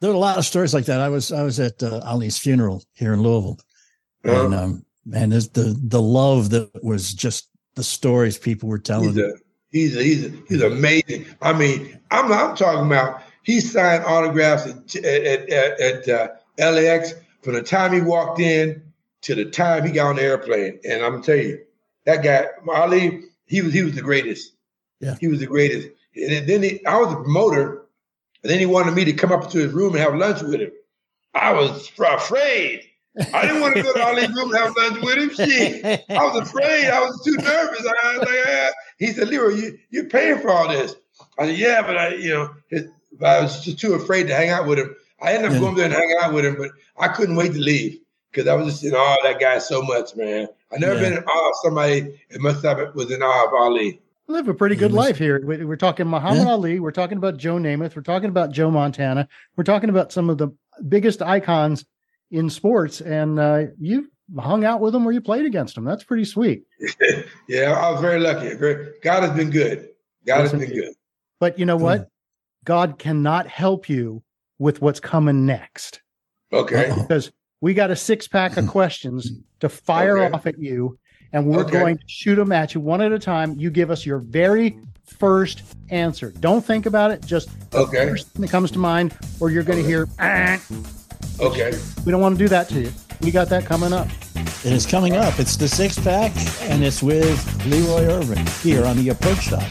Speaker 2: There are a lot of stories like that. I was I was at uh, Ali's funeral here in Louisville, uh-huh. and um, man, the the love that was just the stories people were telling.
Speaker 8: He's a, he's a, he's a, he's amazing. I mean, I'm I'm talking about he signed autographs at at, at, at uh, LAX from the time he walked in to the time he got on the airplane. And I'm gonna tell you, that guy Ali, he was he was the greatest.
Speaker 2: Yeah.
Speaker 8: He was the greatest. And then he, I was a promoter, and then he wanted me to come up to his room and have lunch with him. I was afraid. I didn't want to go to Ali's room and have lunch with him. Shit. I was afraid. I was too nervous. I was like, ah. He said, Leroy, you, you're paying for all this. I said, yeah, but I, you know, his, I was just too afraid to hang out with him. I ended up
Speaker 2: Yeah.
Speaker 8: going there and hanging out with him, but I couldn't wait to leave because I was just in awe of that guy so much, man. I never
Speaker 2: Yeah.
Speaker 8: been in awe of somebody that must have was in awe of Ali.
Speaker 3: live a pretty good
Speaker 2: was-
Speaker 3: life here. We- We're talking Muhammad
Speaker 2: Yeah.
Speaker 3: Ali. We're talking about Joe Namath. We're talking about Joe Montana. We're talking about some of the biggest icons in sports. And uh, you hung out with them or you played against them. That's pretty sweet.
Speaker 8: Yeah, I was very lucky. Very, God has been good. God
Speaker 3: Yes,
Speaker 8: has been
Speaker 3: indeed.
Speaker 8: good.
Speaker 3: But you know what? God cannot help you with what's coming next
Speaker 8: Okay.
Speaker 3: Because we got a six pack of questions to fire
Speaker 8: Okay.
Speaker 3: off at you. And we're
Speaker 8: Okay.
Speaker 3: going to shoot them at you one at a time. You give us your very first answer. Don't think about it. Just the
Speaker 8: Okay.
Speaker 3: first thing that comes to mind, or you're going to hear, "Ah."
Speaker 8: Okay.
Speaker 3: we don't want to do that to you. We got that coming up.
Speaker 2: It is coming up. It's the six pack, and it's with Leroy Irvin here on the Approach Shot.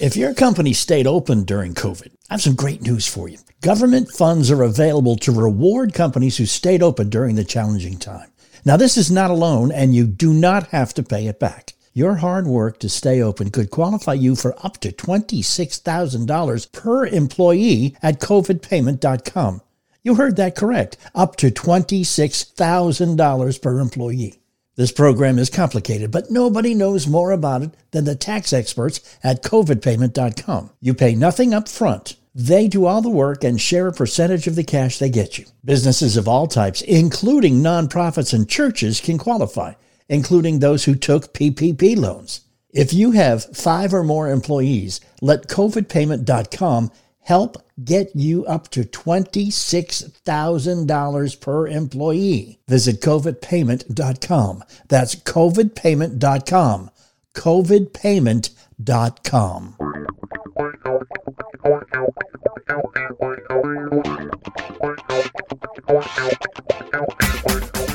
Speaker 2: If your company stayed open during COVID, I have some great news for you. Government funds are available to reward companies who stayed open during the challenging time. Now, this is not a loan, and you do not have to pay it back. Your hard work to stay open could qualify you for up to $26,000 per employee at covidpayment.com. You heard that correct. Up to $26,000 per employee. This program is complicated, but nobody knows more about it than the tax experts at covidpayment.com. You pay nothing up front. They do all the work and share a percentage of the cash they get you. Businesses of all types, including nonprofits and churches, can qualify, including those who took PPP loans. If you have five or more employees, let covidpayment.com help get you up to $26,000 per employee. Visit covidpayment.com. That's covidpayment.com. covidpayment.com.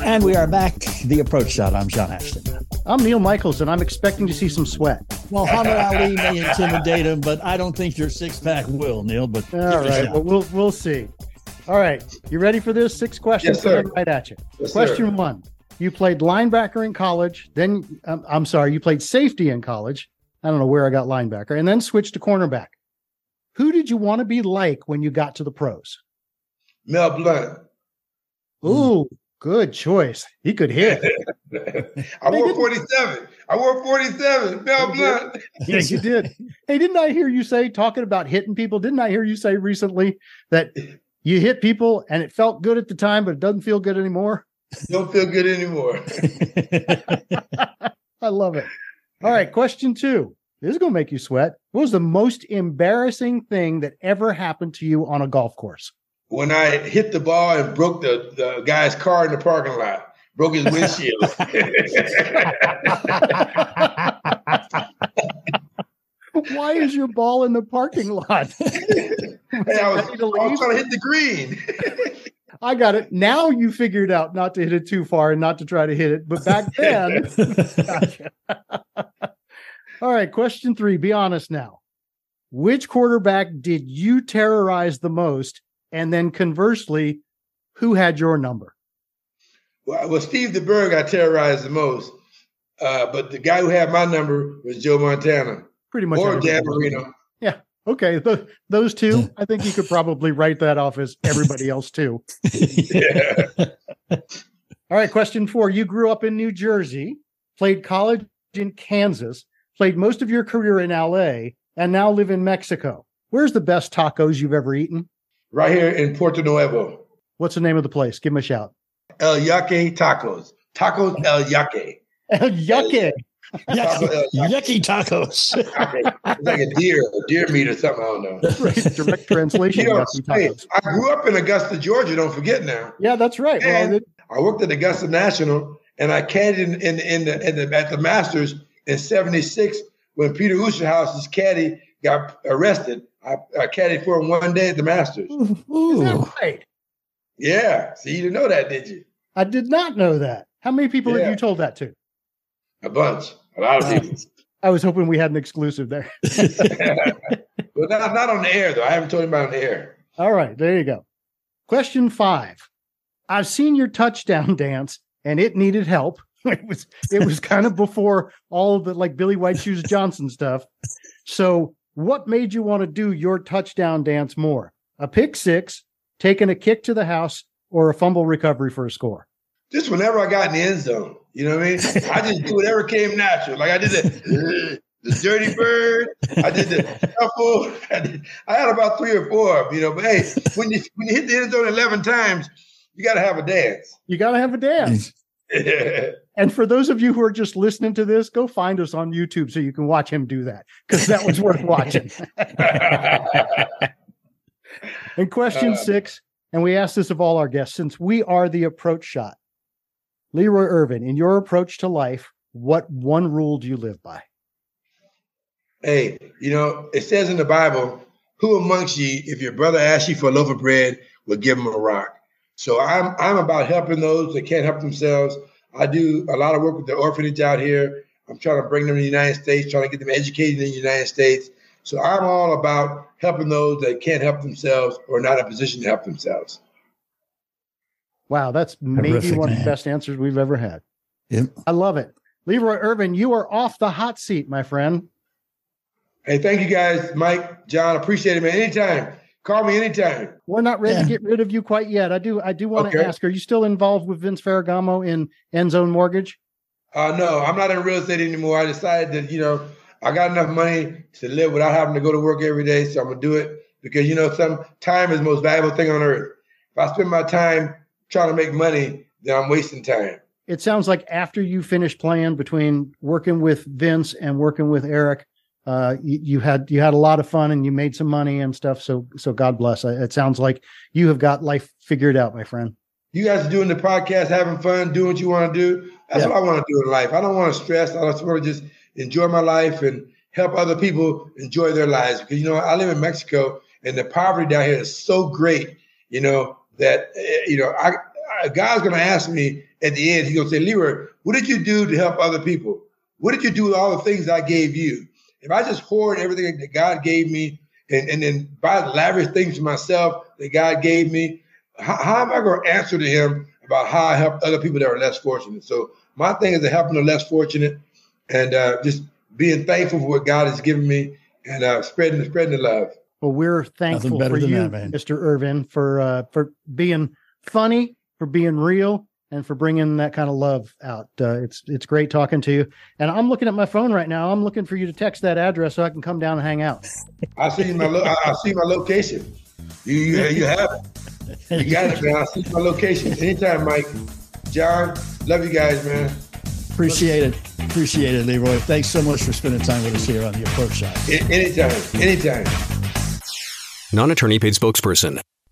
Speaker 2: And we are back. The approach shot. I'm John Ashton.
Speaker 3: I'm Neil Michaels, and I'm expecting to see some sweat.
Speaker 2: Well, Muhammad Ali may intimidate him, but I don't think your six pack will, Neil. But
Speaker 3: all right,
Speaker 2: give it a
Speaker 3: right,
Speaker 2: shot.
Speaker 3: well, we'll we'll see. All right, you ready for this? Six questions
Speaker 8: Yes, sir.
Speaker 3: right at you.
Speaker 8: Yes,
Speaker 3: Question
Speaker 8: sir.
Speaker 3: one: You played linebacker in college, then um, I'm sorry, you played safety in college. I don't know where I got linebacker, and then switched to cornerback. Who did you want to be like when you got to the pros?
Speaker 8: Mel Blount.
Speaker 3: Ooh, good choice. He could hit.
Speaker 8: I wore 47. I wore 47. Mel Blount.
Speaker 3: yes, you did. Hey, didn't I hear you say talking about hitting people? Didn't I hear you say recently that you hit people and it felt good at the time, but it doesn't feel good anymore?
Speaker 8: Don't feel good anymore.
Speaker 3: I love it. All right, question two. This is going to make you sweat. What was the most embarrassing thing that ever happened to you on a golf course?
Speaker 8: When I hit the ball and broke the, the guy's car in the parking lot, broke his windshield.
Speaker 3: Why is your ball in the parking lot?
Speaker 8: Hey, I was,
Speaker 3: to
Speaker 8: I was trying to hit the green.
Speaker 3: I got it. Now you figured out not to hit it too far and not to try to hit it. But back then, Gotcha. All right, question three. Be honest now. Which quarterback did you terrorize the most? And then conversely, who had your number?
Speaker 8: well, well, Steve DeBerg I terrorized the most. Uh, but the guy who had my number was Joe Montana
Speaker 3: Pretty much.
Speaker 8: or Dan
Speaker 3: knows.
Speaker 8: Marino.
Speaker 3: Okay, th- those two, I think you could probably write that off as everybody else too.
Speaker 8: Yeah.
Speaker 3: All right, question four. You grew up in New Jersey, played college in Kansas, played most of your career in LA, and now live in Mexico. Where's the best tacos you've ever eaten?
Speaker 8: right here in Puerto Nuevo.
Speaker 3: What's the name of the place? Give me a shout.
Speaker 8: El Yaque Tacos. Tacos El Yaque.
Speaker 3: El Yucca.
Speaker 8: Taco
Speaker 2: Yucky, yucky tacos.
Speaker 8: It's like a deer, a deer meat or something. I don't know.
Speaker 3: Direct translation.
Speaker 8: You know,
Speaker 3: yucky
Speaker 8: hey,
Speaker 3: tacos.
Speaker 8: I grew up in Augusta, Georgia. Don't forget now.
Speaker 3: Yeah, that's right. Well,
Speaker 8: And
Speaker 3: it-
Speaker 8: I worked at Augusta National, and I caddied in, in, in, the, in the at the Masters in '76 when Peter Oosterhuis's caddy got arrested. I, I caddied for him one day at the Masters.
Speaker 3: is
Speaker 2: Ooh.
Speaker 3: that right?
Speaker 8: Yeah, so you didn't know that, did you?
Speaker 3: I did not know that. How many people
Speaker 8: Yeah.
Speaker 3: have you told that to?
Speaker 8: A bunch. A lot of uh, people.
Speaker 3: I was hoping we had an exclusive there.
Speaker 8: but not, not on the air, though. I haven't told him about on the air.
Speaker 3: All right, there you go. Question five. I've seen your touchdown dance and it needed help. It was it was kind of before all the like Billy White Shoes Johnson stuff. So what made you want to do your touchdown dance more? A pick six, taking a kick to the house, or a fumble recovery for a score?
Speaker 8: Just whenever I got in the end zone. You know what I mean? I just do whatever came natural. Like I did the, the dirty bird. I did the shuffle. I, did, I, had about three or four of them, you know. But hey, when you when you hit the end zone eleven times, you got to have a dance.
Speaker 3: You got to have a dance. and for those of you who are just listening to this, go find us on YouTube so you can watch him do that because that was worth watching. and question uh, six, and we ask this of all our guests since we are the approach shot. Leroy Irvin, in your approach to life, what one rule do you live by?
Speaker 8: Hey, you know, it says in the Bible, who amongst ye, if your brother asks you for a loaf of bread, will give him a rock? So I'm I'm about helping those that can't help themselves. I do a lot of work with the orphanage out here. I'm trying to bring them to the United States, trying to get them educated in the United States. So I'm all about helping those that can't help themselves or not in a position to help themselves.
Speaker 3: Wow, that's maybe Terrific, one man. of the best answers we've ever had.
Speaker 2: Yep.
Speaker 3: I love it. Leroy Irvin, you are off the hot seat, my friend.
Speaker 8: Hey, thank you guys, Mike, John. Appreciate it, man. Anytime. Call me anytime.
Speaker 3: We're not ready yeah. to get rid of you quite yet. I do I do want okay. to ask, are you still involved with Vince Ferragamo in End Zone Mortgage?
Speaker 8: Uh no, I'm not in real estate anymore. I decided that, you know, I got enough money to live without having to go to work every day. So I'm gonna do it because you know, some time is the most valuable thing on earth. If I spend my time trying to make money, then I'm wasting time.
Speaker 3: It sounds like after you finished playing between working with Vince and working with Eric, uh, you, you, had you had a lot of fun and you made some money and stuff. So so God bless. It sounds like you have got life figured out, my friend.
Speaker 8: You guys are doing the podcast, having fun, doing what you want to do. That's what I want to do in life. I don't want to stress. I just want to just enjoy my life and help other people enjoy their lives. Because you know, I live in Mexico, and the poverty down here is so great. You know, that eh, you know, I, I God's going to ask me at the end. He's going to say, Leroy, what did you do to help other people? What did you do with all the things I gave you? If I just hoard everything that God gave me and, and then buy lavish things for myself that God gave me, how, how am I going to answer to Him about how I help other people that are less fortunate? So my thing is to helping the less fortunate and uh, just being thankful for what God has given me and uh, spreading spreading the love.
Speaker 3: Well, we're thankful for you, that, Mr. Irvin, for uh, for being funny, for being real, and for bringing that kind of love out. Uh, it's it's great talking to you. And I'm looking at my phone right now. I'm looking for you to text that address so I can come down and hang out.
Speaker 8: I see my lo- I see my location. You you, you have it. You got it, man. I see my location. Anytime, Mike. John, love you guys, man.
Speaker 2: Appreciate it. Appreciate it, Leroy. Thanks so much for spending time with us here on the Approach Shot.
Speaker 8: Anytime. Anytime.
Speaker 10: Non attorney paid spokesperson.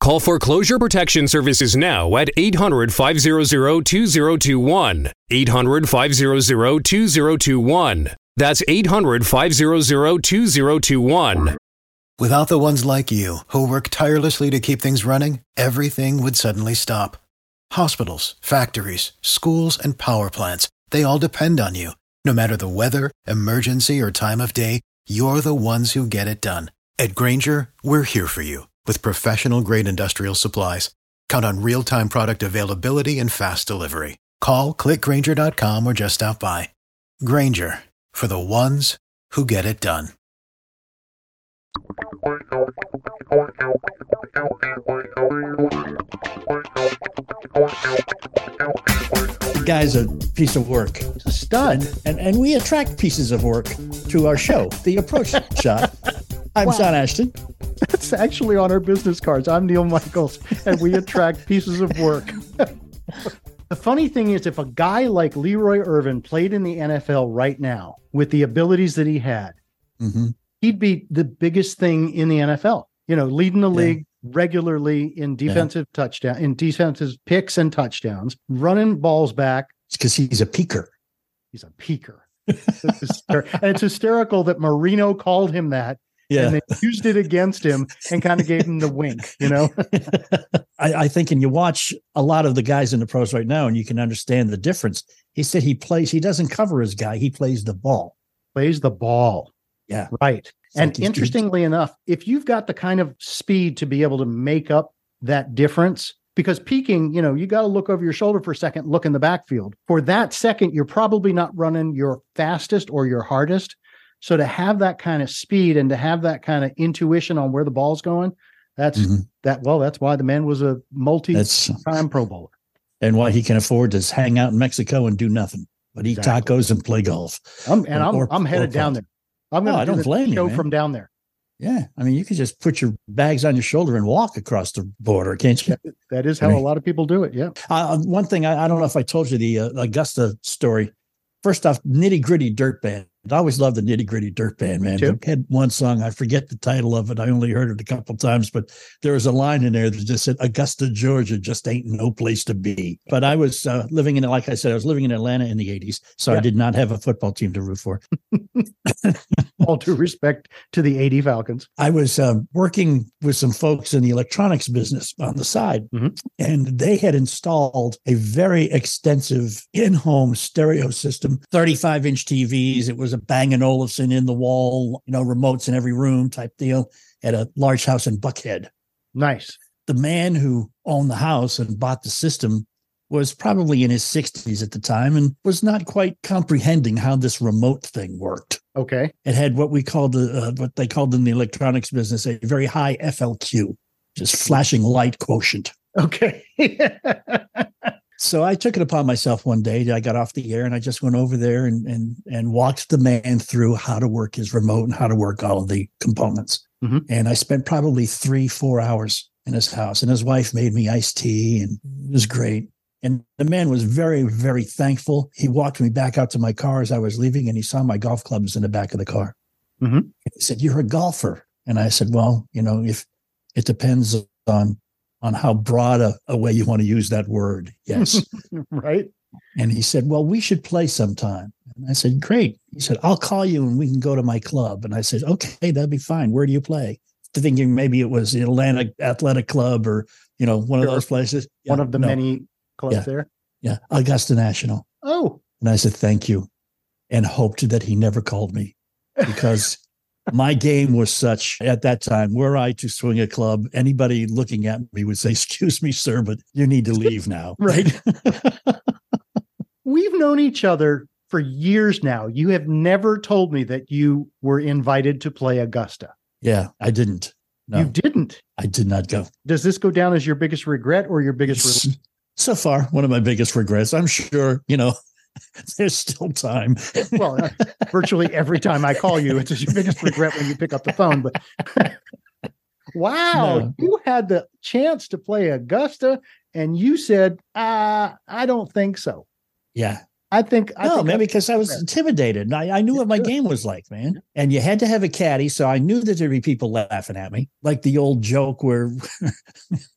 Speaker 10: Call Foreclosure Protection Services now at 800 500 2021. 800 500 2021. That's 800 500 2021.
Speaker 11: Without the ones like you, who work tirelessly to keep things running, everything would suddenly stop. Hospitals, factories, schools, and power plants, they all depend on you. No matter the weather, emergency, or time of day, you're the ones who get it done. At Grainger, we're here for you with professional grade industrial supplies. Count on real time product availability and fast delivery. Call clickgrainger.com or just stop by. Grainger for the ones who get it done.
Speaker 2: The guy's a piece of work.
Speaker 3: A stud.
Speaker 2: And, and we attract pieces of work to our show, The Approach Shot. I'm wow. Sean Ashton.
Speaker 3: That's actually on our business cards. I'm Neil Michaels, and we attract pieces of work. the funny thing is, if a guy like Leroy Irvin played in the NFL right now with the abilities that he had, mm-hmm. he'd be the biggest thing in the NFL. You know, leading the league regularly in defensive yeah. touchdown, in defensive picks and touchdowns, running balls back.
Speaker 2: It's because he's a peeker.
Speaker 3: He's a peeker. and it's hysterical that Marino called him that
Speaker 2: yeah.
Speaker 3: and they used it against him and kind of gave him the wink, you know?
Speaker 2: I, I, think, and you watch a lot of the guys in the pros right now, and you can understand the difference. He said he plays, he doesn't cover his guy, he plays the ball.
Speaker 3: Plays the ball.
Speaker 2: Yeah.
Speaker 3: Right. and interestingly enough, if you've got the kind of speed to be able to make up that difference, because peeking, you know, you got to look over your shoulder for a second, look in the backfield. For that second, you're probably not running your fastest or your hardest. So to have that kind of speed and to have that kind of intuition on where the ball's going, that's mm-hmm. that. Well, that's why the man was a multi-time Pro Bowler,
Speaker 2: and why he can afford to hang out in Mexico and do nothing but eat exactly. tacos and play golf.
Speaker 3: I'm, and or, I'm I'm headed down there. I'm going to
Speaker 2: oh, I don't blame
Speaker 3: show
Speaker 2: you,
Speaker 3: from down there.
Speaker 2: Yeah, I mean, you could just put your bags on your shoulder and walk across the border, can't you?
Speaker 3: that is how I mean, a lot of people do it. Yeah.
Speaker 2: Uh, one thing I, I, don't know if I told you the uh, Augusta story. First off, nitty gritty dirt band. I always loved the nitty gritty dirt band, man. I had one song, I forget the title of it. I only heard it a couple times, but there was a line in there that just said, Augusta, Georgia just ain't no place to be. But I was uh, living in, like I said, I was living in Atlanta in the 80s. So yeah. I did not have a football team to root for.
Speaker 3: All due respect to the 80 Falcons.
Speaker 2: I was uh, working with some folks in the electronics business on the side, mm-hmm. and they had installed a very extensive in home stereo system, 35 inch TVs. It was a a Bang & Olufsen in the wall, you know, remotes in every room type deal at a large house in Buckhead.
Speaker 3: Nice.
Speaker 2: The man who owned the house and bought the system was probably in his 60s at the time and was not quite comprehending how this remote thing worked.
Speaker 3: Okay.
Speaker 2: It had what we called the uh, what they called in the electronics business a very high FLQ, just flashing light quotient.
Speaker 3: Okay.
Speaker 2: so I took it upon myself one day. I got off the air and I just went over there and and and walked the man through how to work his remote and how to work all of the components. Mm-hmm. And I spent probably three, four hours in his house. And his wife made me iced tea, and it was great. And the man was very, very thankful. He walked me back out to my car as I was leaving, and he saw my golf clubs in the back of the car. Mm-hmm. He said, "You're a golfer," and I said, "Well, you know, if it depends on on how broad a, a way you want to use that word. Yes.
Speaker 3: right.
Speaker 2: And he said, Well, we should play sometime. And I said, Great. He said, I'll call you and we can go to my club. And I said, Okay, that'd be fine. Where do you play? Thinking maybe it was the Atlanta Athletic Club or, you know, one of those places.
Speaker 3: One of the no. many clubs
Speaker 2: yeah.
Speaker 3: there.
Speaker 2: Yeah. Augusta National.
Speaker 3: Oh.
Speaker 2: And I said, Thank you. And hoped that he never called me because my game was such at that time were I to swing a club, anybody looking at me would say, Excuse me, sir, but you need to leave now.
Speaker 3: right. We've known each other for years now. You have never told me that you were invited to play Augusta.
Speaker 2: Yeah, I didn't. No,
Speaker 3: you didn't.
Speaker 2: I did not go.
Speaker 3: Does this go down as your biggest regret or your biggest?
Speaker 2: So far, one of my biggest regrets. I'm sure, you know, there's still time.
Speaker 3: well, uh, virtually every time I call you, it's your biggest regret when you pick up the phone. But wow, no. you had the chance to play Augusta, and you said, uh, "I don't think so."
Speaker 2: Yeah,
Speaker 3: I think
Speaker 2: I no,
Speaker 3: think
Speaker 2: man, because I was intimidated. I, I knew what my game was like, man. And you had to have a caddy, so I knew that there'd be people laughing at me, like the old joke where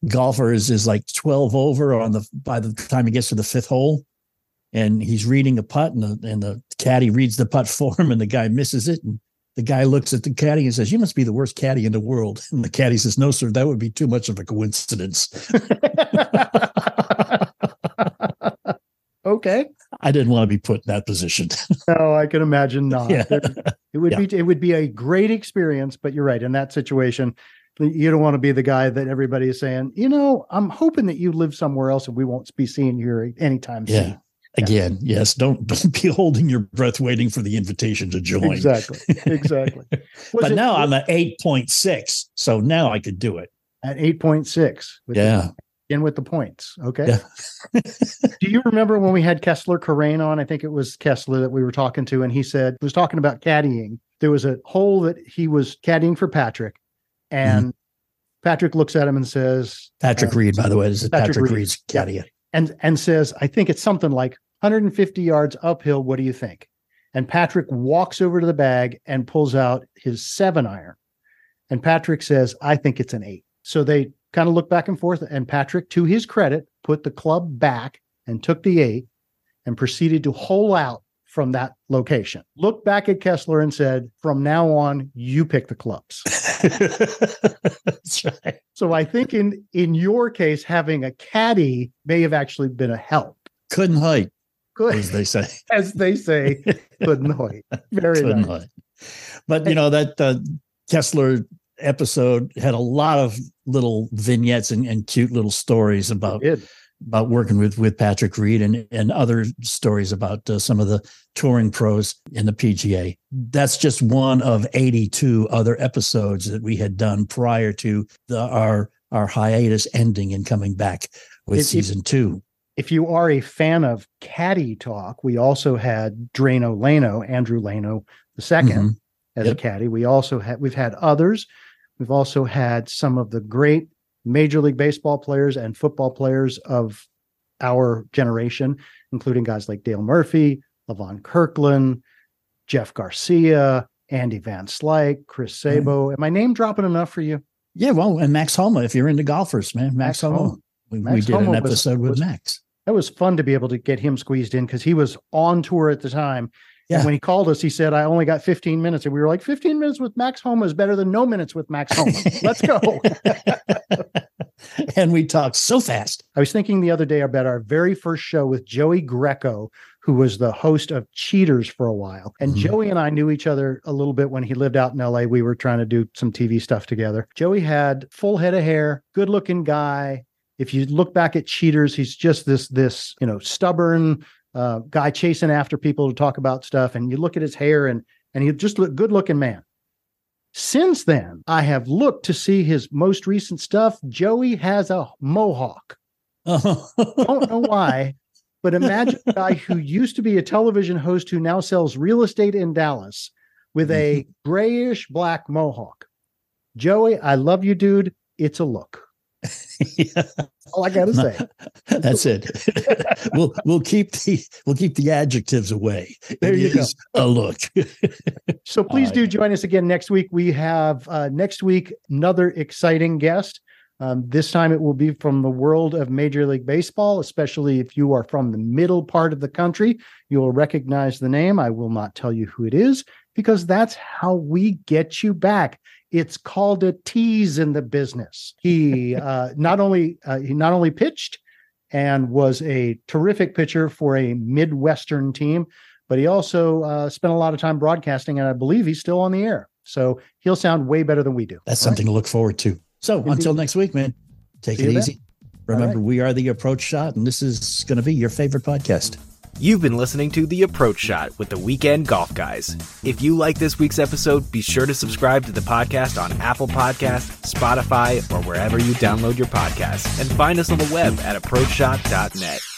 Speaker 2: golfers is like twelve over on the by the time he gets to the fifth hole, and he's reading a putt and the, and the caddy reads the putt for him and the guy misses it and the guy looks at the caddy and says you must be the worst caddy in the world and the caddy says no sir that would be too much of a coincidence
Speaker 3: okay
Speaker 2: i didn't want to be put in that position
Speaker 3: no i can imagine not yeah. it would yeah. be it would be a great experience but you're right in that situation you don't want to be the guy that everybody is saying you know i'm hoping that you live somewhere else and we won't be seeing you anytime
Speaker 2: yeah. soon Again, yeah. yes, don't don't be holding your breath waiting for the invitation to join.
Speaker 3: Exactly. Exactly.
Speaker 2: but it, now I'm at 8.6. So now I could do it.
Speaker 3: At 8.6.
Speaker 2: Yeah.
Speaker 3: in with the points. Okay. Yeah. Do you remember when we had Kessler Karain on? I think it was Kessler that we were talking to, and he said was talking about caddying. There was a hole that he was caddying for Patrick, and mm-hmm. Patrick looks at him and says,
Speaker 2: "Patrick uh, Reed, by the way, this is Patrick, Patrick Reed. Reed's caddy." Yeah.
Speaker 3: And and says, "I think it's something like 150 yards uphill. What do you think?" And Patrick walks over to the bag and pulls out his seven iron. And Patrick says, I think it's an eight. So they kind of look back and forth. And Patrick, to his credit, put the club back and took the eight and proceeded to hole out from that location. Looked back at Kessler and said, From now on, you pick the clubs. That's right. So I think in in your case, having a caddy may have actually been a help.
Speaker 2: Couldn't hike. Good. As they say.
Speaker 3: As they say, couldn't hike. Very couldn't nice.
Speaker 2: But you know, that uh, Kessler episode had a lot of little vignettes and, and cute little stories about about working with with Patrick Reed and and other stories about uh, some of the touring pros in the PGA. That's just one of 82 other episodes that we had done prior to the, our our hiatus ending and coming back with if, season if, 2.
Speaker 3: If you are a fan of caddy talk, we also had Drano Lano, Andrew Lano the 2nd mm-hmm. as yep. a caddy. We also had we've had others We've also had some of the great Major League Baseball players and football players of our generation, including guys like Dale Murphy, Levon Kirkland, Jeff Garcia, Andy Van Slyke, Chris Sabo. Mm. Am I name dropping enough for you?
Speaker 2: Yeah, well, and Max Homa, if you're into golfers, man, Max, Max Homa. Homa. We, Max we did Homa an episode was, with was, Max.
Speaker 3: That was fun to be able to get him squeezed in because he was on tour at the time yeah. And when he called us, he said, I only got 15 minutes. And we were like, 15 minutes with Max Homa is better than no minutes with Max Homa. Let's go.
Speaker 2: and we talked so fast.
Speaker 3: I was thinking the other day about our very first show with Joey Greco, who was the host of Cheaters for a while. And mm-hmm. Joey and I knew each other a little bit when he lived out in LA. We were trying to do some TV stuff together. Joey had full head of hair, good looking guy. If you look back at Cheaters, he's just this, this, you know, stubborn, uh, guy chasing after people to talk about stuff. And you look at his hair and and he just look good looking man. Since then, I have looked to see his most recent stuff. Joey has a mohawk. Don't know why, but imagine a guy who used to be a television host who now sells real estate in Dallas with a grayish black mohawk. Joey, I love you, dude. It's a look yeah. All I gotta say.
Speaker 2: That's it. we'll we'll keep the we'll keep the adjectives away.
Speaker 3: There it you go.
Speaker 2: A look.
Speaker 3: so please do join us again next week. We have uh, next week another exciting guest. Um, this time it will be from the world of Major League Baseball, especially if you are from the middle part of the country. You will recognize the name. I will not tell you who it is because that's how we get you back. It's called a tease in the business. He uh, not only uh, he not only pitched and was a terrific pitcher for a midwestern team, but he also uh, spent a lot of time broadcasting, and I believe he's still on the air. So he'll sound way better than we do.
Speaker 2: That's something right? to look forward to. So Indeed. until next week, man, take See it easy. Remember, right. we are the approach shot, and this is going to be your favorite podcast.
Speaker 12: You've been listening to The Approach Shot with the Weekend Golf Guys. If you like this week's episode, be sure to subscribe to the podcast on Apple Podcasts, Spotify, or wherever you download your podcasts, and find us on the web at approachshot.net.